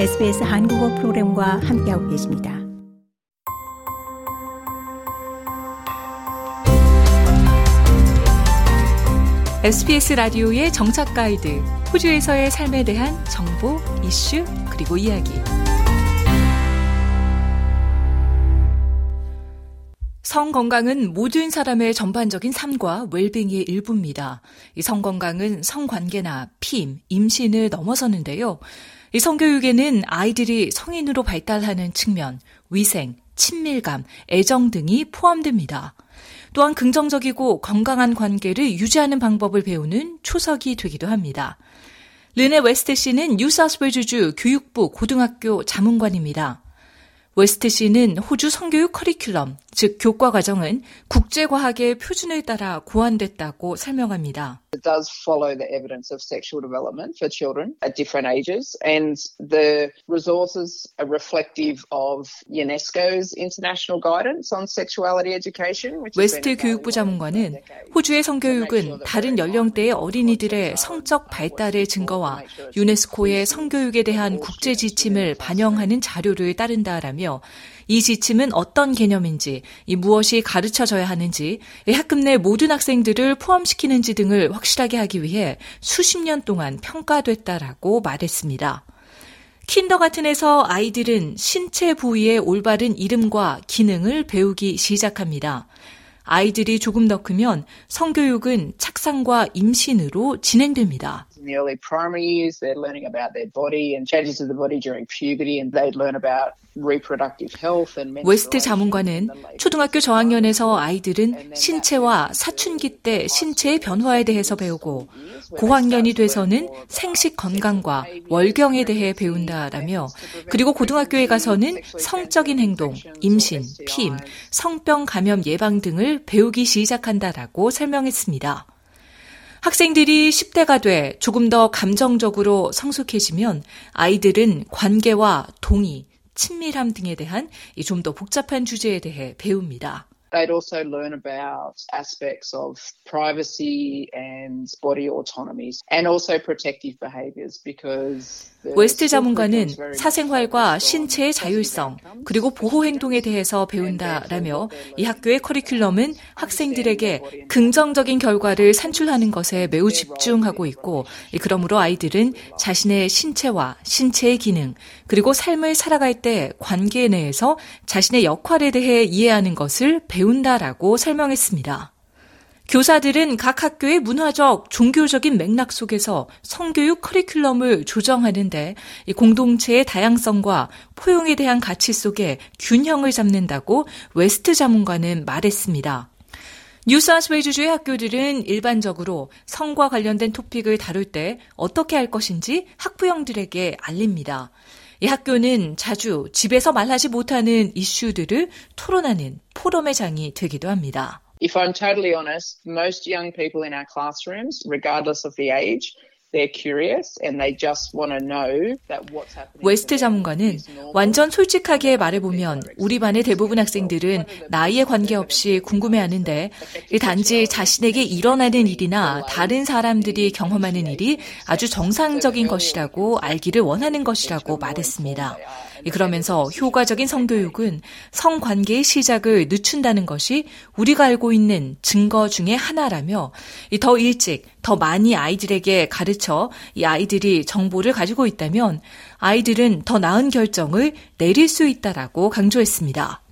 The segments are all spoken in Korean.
SBS 한국어 프로그램과 함께하고 계십니다. SBS 라디오의 정착 가이드, 호주에서의 삶에 대한 정보, 이슈, 그리고 이야기. 성 건강은 모든 사람의 전반적인 삶과 웰빙의 일부입니다. 이 성 건강은 성관계나 피임, 임신을 넘어서는데요. 이 성교육에는 아이들이 성인으로 발달하는 측면, 위생, 친밀감, 애정 등이 포함됩니다. 또한 긍정적이고 건강한 관계를 유지하는 방법을 배우는 초석이 되기도 합니다. 르네 웨스트 씨는 뉴사우스웨일스주 교육부 고등학교 자문관입니다. 웨스트 씨는 호주 성교육 커리큘럼, 즉 교과 과정은 국제과학의 표준을 따라 고안됐다고 설명합니다. It does follow the evidence of sexual development for children at different ages, and the resources are reflective of UNESCO's international guidance on sexuality education. 웨스트 교육부 자문관은. 호주의 성교육은 다른 연령대의 어린이들의 성적 발달의 증거와 유네스코의 성교육에 대한 국제 지침을 반영하는 자료를 따른다라며 이 지침은 어떤 개념인지, 이 무엇이 가르쳐져야 하는지, 이 학급 내 모든 학생들을 포함시키는지 등을 확실하게 하기 위해 수십 년 동안 평가됐다라고 말했습니다. kindergarten에서 아이들은 신체 부위의 올바른 이름과 기능을 배우기 시작합니다. 아이들이 조금 더 크면 성교육은 착상과 임신으로 진행됩니다. In the early primary years, they're learning about their body and changes of the body during puberty, and they'd learn about reproductive health and 웨스트 menstruation 자문관은 초등학교 저학년에서 아이들은 신체와 사춘기 때 신체의 변화에 대해서 배우고 고학년이 돼서는 생식 건강과 월경에 대해 배운다라며 그리고 고등학교에 가서는 성적인 행동, 임신, 핌, 성병 감염 예방 등을 배우기 시작한다라고 설명했습니다. 학생들이 10대가 돼 조금 더 감정적으로 성숙해지면 아이들은 관계와 동의, 친밀함 등에 대한 좀 더 복잡한 주제에 대해 배웁니다. They'd also learn about aspects of privacy and body autonomies and also protective behaviors because 웨스트 very 사생활과 신체의 자율성. 그리고 보호 행동에 대해서 배운다라며 이 학교의 커리큘럼은 학생들에게 긍정적인 결과를 산출하는 것에 매우 집중하고 있고 이 그러므로 아이들은 자신의 신체와 신체의 기능 그리고 삶을 살아갈 때 관계 내에서 자신의 역할에 대해 이해하는 것을 배운다 라고 설명했습니다. 교사들은 각 학교의 문화적, 종교적인 맥락 속에서 성교육 커리큘럼을 조정하는데 이 공동체의 다양성과 포용에 대한 가치 속에 균형을 잡는다고 웨스트 자문관은 말했습니다. 뉴사우스웨일스주의 학교들은 일반적으로 성과 관련된 토픽을 다룰 때 어떻게 할 것인지 학부형들에게 알립니다. 이 학교는 자주 집에서 말하지 못하는 이슈들을 토론하는 포럼의 장이 되기도 합니다. If I'm totally honest, most young people in our classrooms, regardless of the age, they're curious and they just want to know that what's happening. 웨스트 자문관은 완전 솔직하게 말해보면 우리 반의 대부분 학생들은 나이에 관계없이 궁금해하는데 이 단지 자신에게 일어나는 일이나 다른 사람들이 경험하는 일이 아주 정상적인 것이라고 알기를 원하는 것이라고 말했습니다. 그러면서 효과적인 성교육은 성관계의 시작을 늦춘다는 것이 우리가 알고 있는 증거 중의 하나라며 더 일찍, 더 많이 아이들에게 가르쳐 이 아이들이 정보를 가지고 있다면 아이들은 더 나은 결정을 내릴 수 있다라고 강조했습니다.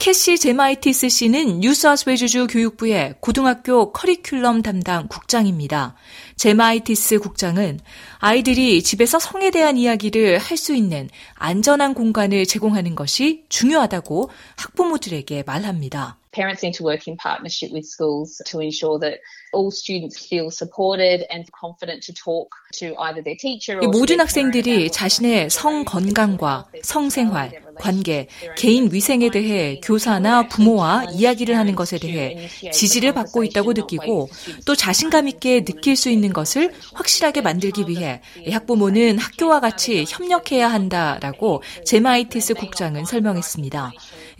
캐시 제마이티스 씨는 뉴사우스웨일스주 교육부의 고등학교 커리큘럼 담당 국장입니다. 제마이티스 국장은 아이들이 집에서 성에 대한 이야기를 할 수 있는 안전한 공간을 제공하는 것이 중요하다고 학부모들에게 말합니다. Parents need to work in partnership with schools to ensure that all students feel supported and confident to talk to either their teacher or 모든 학생들이 자신의 성 건강과 성생활, 관계, 개인 위생에 대해 교사나 부모와 이야기를 하는 것에 대해 지지를 받고 있다고 느끼고 또 자신감 있게 느낄 수 있는 것을 확실하게 만들기 위해 학부모는 학교와 같이 협력해야 한다라고 제마이티스 국장은 설명했습니다.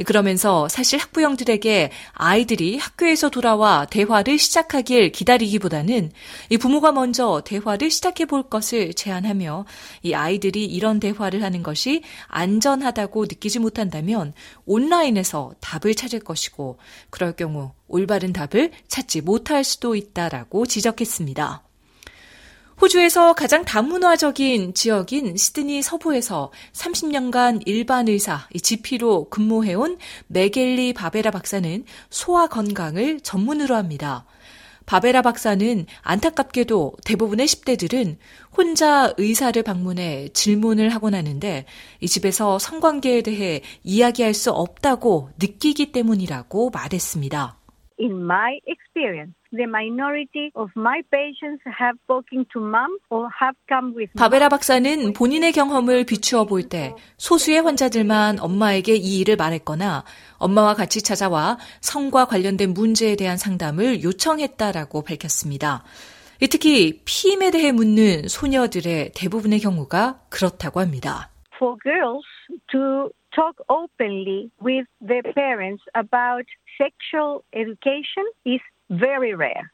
그러면서 사실 학부형들에게 아이들이 학교에서 돌아와 대화를 시작하길 기다리기보다는 이 부모가 먼저 대화를 시작해 볼 것을 제안하며 이 아이들이 이런 대화를 하는 것이 안전하다고 느끼지 못한다면 온라인에서 답을 찾을 것이고 그럴 경우 올바른 답을 찾지 못할 수도 있다라고 지적했습니다. 호주에서 가장 다문화적인 지역인 시드니 서부에서 30년간 일반 의사, GP로 근무해온 메겔리 바베라 박사는 소아 건강을 전문으로 합니다. 바베라 박사는 안타깝게도 대부분의 10대들은 혼자 의사를 방문해 질문을 하곤 하는데 이 집에서 성관계에 대해 이야기할 수 없다고 느끼기 때문이라고 말했습니다. In my experience, the minority of my patients have spoken to mom or have come with 바베라 박사는 본인의 경험을 비추어 볼 때 소수의 환자들만 엄마에게 이 일을 말했거나 엄마와 같이 찾아와 성과 관련된 문제에 대한 상담을 요청했다라고 밝혔습니다. 특히 피임에 대해 묻는 소녀들의 대부분의 경우가 그렇다고 합니다. For girls to talk openly with their parents about sexual education is very rare.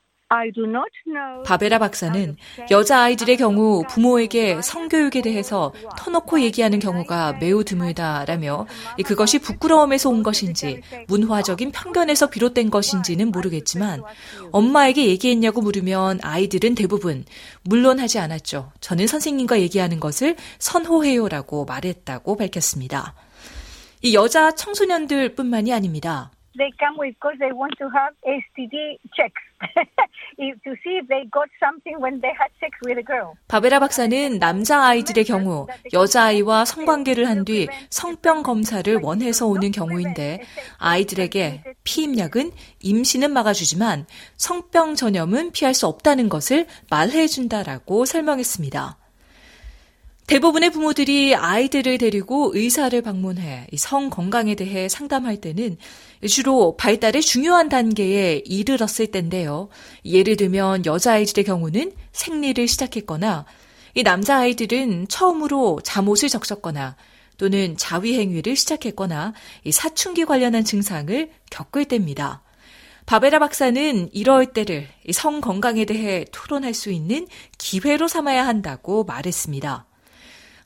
바베라 박사는 여자아이들의 경우 부모에게 성교육에 대해서 터놓고 얘기하는 경우가 매우 드물다라며 그것이 부끄러움에서 온 것인지 문화적인 편견에서 비롯된 것인지는 모르겠지만 엄마에게 얘기했냐고 물으면 아이들은 대부분 물론 하지 않았죠. 저는 선생님과 얘기하는 것을 선호해요라고 말했다고 밝혔습니다. 이 여자 청소년들 뿐만이 아닙니다. They come because they want to have STD checks to see if they got something when they had sex with a girl. 바베라 박사는 남자 아이들의 경우 여자 아이와 성관계를 한 뒤 성병 검사를 원해서 오는 경우인데 아이들에게 피임약은 임신은 막아주지만 성병 전염은 피할 수 없다는 것을 말해준다라고 설명했습니다. 대부분의 부모들이 아이들을 데리고 의사를 방문해 성 건강에 대해 상담할 때는 주로 발달의 중요한 단계에 이르렀을 때인데요. 예를 들면 여자아이들의 경우는 생리를 시작했거나 이 남자아이들은 처음으로 잠옷을 적셨거나 또는 자위행위를 시작했거나 사춘기 관련한 증상을 겪을 때입니다. 바베라 박사는 이럴 때를 성 건강에 대해 토론할 수 있는 기회로 삼아야 한다고 말했습니다.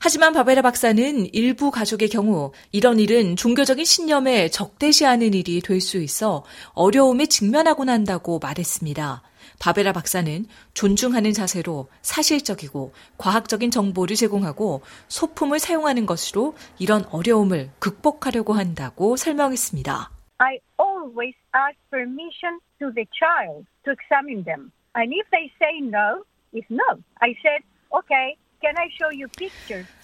하지만 바베라 박사는 일부 가족의 경우 이런 일은 종교적인 신념에 적대시하는 일이 될 수 있어 어려움에 직면하곤 한다고 말했습니다. 바베라 박사는 존중하는 자세로 사실적이고 과학적인 정보를 제공하고 소품을 사용하는 것으로 이런 어려움을 극복하려고 한다고 설명했습니다. I always ask permission to the child to examine them. And if they say no, it's no. I said, okay,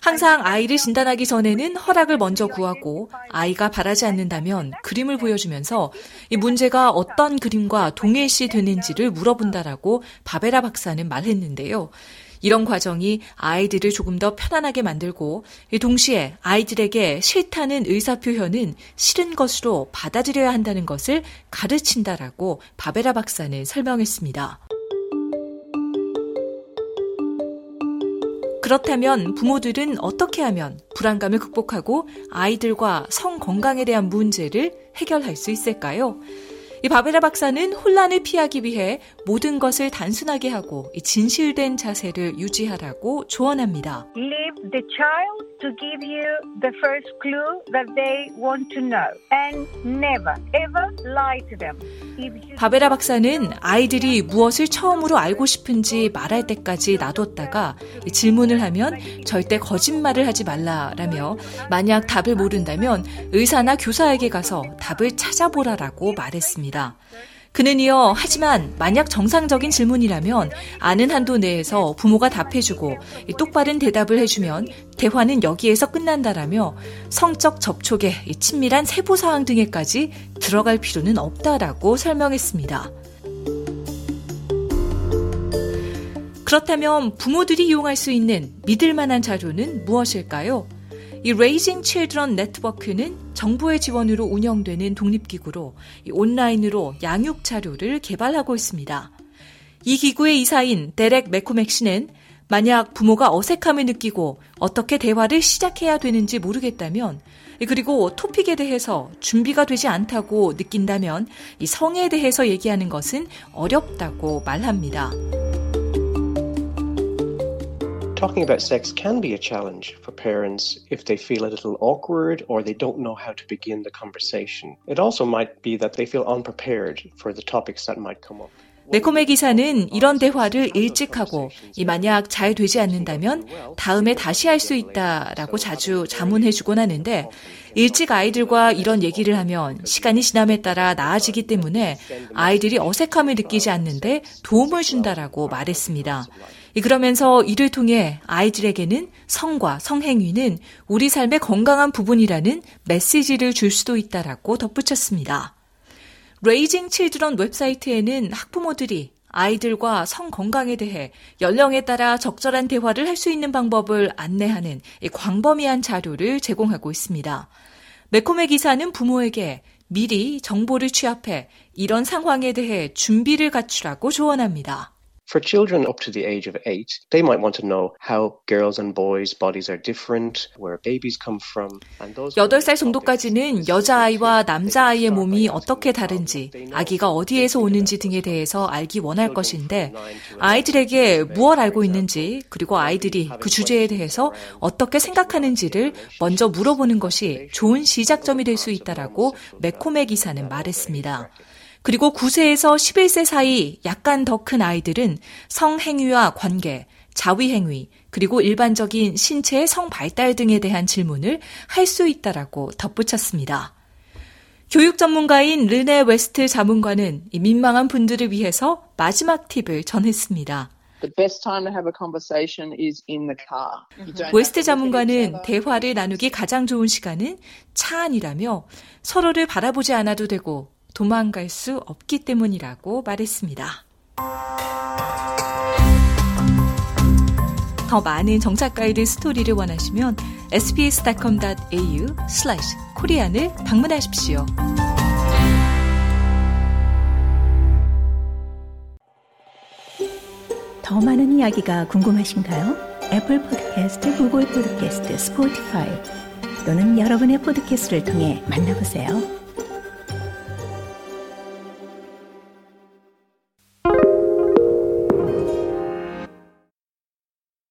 항상 아이를 진단하기 전에는 허락을 먼저 구하고 아이가 바라지 않는다면 그림을 보여주면서 이 문제가 어떤 그림과 동일시 되는지를 물어본다라고 바베라 박사는 말했는데요. 이런 과정이 아이들을 조금 더 편안하게 만들고 동시에 아이들에게 싫다는 의사 표현은 싫은 것으로 받아들여야 한다는 것을 가르친다라고 바베라 박사는 설명했습니다. 그렇다면 부모들은 어떻게 하면 불안감을 극복하고 아이들과 성 건강에 대한 문제를 해결할 수 있을까요? 이 바베라 박사는 혼란을 피하기 위해 모든 것을 단순하게 하고 진실된 자세를 유지하라고 조언합니다. Leave the child to give you the first clue that they want to know and never ever lie to them. 바베라 박사는 아이들이 무엇을 처음으로 알고 싶은지 말할 때까지 놔뒀다가 질문을 하면 절대 거짓말을 하지 말라라며 만약 답을 모른다면 의사나 교사에게 가서 답을 찾아보라라고 말했습니다. 그는 이어 하지만 만약 정상적인 질문이라면 아는 한도 내에서 부모가 답해주고 똑바른 대답을 해주면 대화는 여기에서 끝난다라며 성적 접촉의 친밀한 세부 사항 등에까지 들어갈 필요는 없다라고 설명했습니다. 그렇다면 부모들이 이용할 수 있는 믿을 만한 자료는 무엇일까요? 이 Raising Children 네트워크는 정부의 지원으로 운영되는 독립기구로 온라인으로 양육 자료를 개발하고 있습니다. 이 기구의 이사인 데렉 매코맥 씨는 만약 부모가 어색함을 느끼고 어떻게 대화를 시작해야 되는지 모르겠다면 그리고 토픽에 대해서 준비가 되지 않다고 느낀다면 이 성에 대해서 얘기하는 것은 어렵다고 말합니다. Talking about sex can be a challenge for parents if they feel a little awkward or they don't know how to begin the conversation. It also might be that they feel unprepared for the topics that might come up. 매콤의 기사는 이런 대화를 일찍 하고 만약 잘 되지 않는다면 다음에 다시 할 수 있다라고 자주 자문해주곤 하는데 일찍 아이들과 이런 얘기를 하면 시간이 지남에 따라 나아지기 때문에 아이들이 어색함을 느끼지 않는데 도움을 준다라고 말했습니다. 그러면서 이를 통해 아이들에게는 성과 성행위는 우리 삶의 건강한 부분이라는 메시지를 줄 수도 있다라고 덧붙였습니다. 레이징 칠드런 웹사이트에는 학부모들이 아이들과 성 건강에 대해 연령에 따라 적절한 대화를 할 수 있는 방법을 안내하는 광범위한 자료를 제공하고 있습니다. 매콤의 기사는 부모에게 미리 정보를 취합해 이런 상황에 대해 준비를 갖추라고 조언합니다. For children up to the age of eight, they might want to know how girls and boys' bodies are different, where babies come from, and those. 8살 정도까지는 여자아이와 남자아이의 몸이 어떻게 다른지, 아기가 어디에서 오는지 등에 대해서 알기 원할 것인데, 아이들에게 무엇 알고 있는지, 그리고 아이들이 그 주제에 대해서 어떻게 생각하는지를 먼저 물어보는 것이 좋은 시작점이 될 수 있다라고 매코메 기사는 말했습니다. 그리고 9세에서 11세 사이 약간 더 큰 아이들은 성행위와 관계, 자위행위, 그리고 일반적인 신체의 성 발달 등에 대한 질문을 할 수 있다라고 덧붙였습니다. 교육 전문가인 르네 웨스트 자문관은 민망한 분들을 위해서 마지막 팁을 전했습니다. 웨스트 자문관은 대화를 나누기 가장 좋은 시간은 차 안이라며 서로를 바라보지 않아도 되고 도망갈 수 없기 때문이라고 말했습니다. 더 많은 정착 가이드 스토리를 원하시면 sbs.com.au Korean을 방문하십시오. 더 많은 이야기가 궁금하신가요? 애플 포드캐스트, 구글 포드캐스트, 스포티파이 또는 여러분의 포드캐스트를 통해 만나보세요.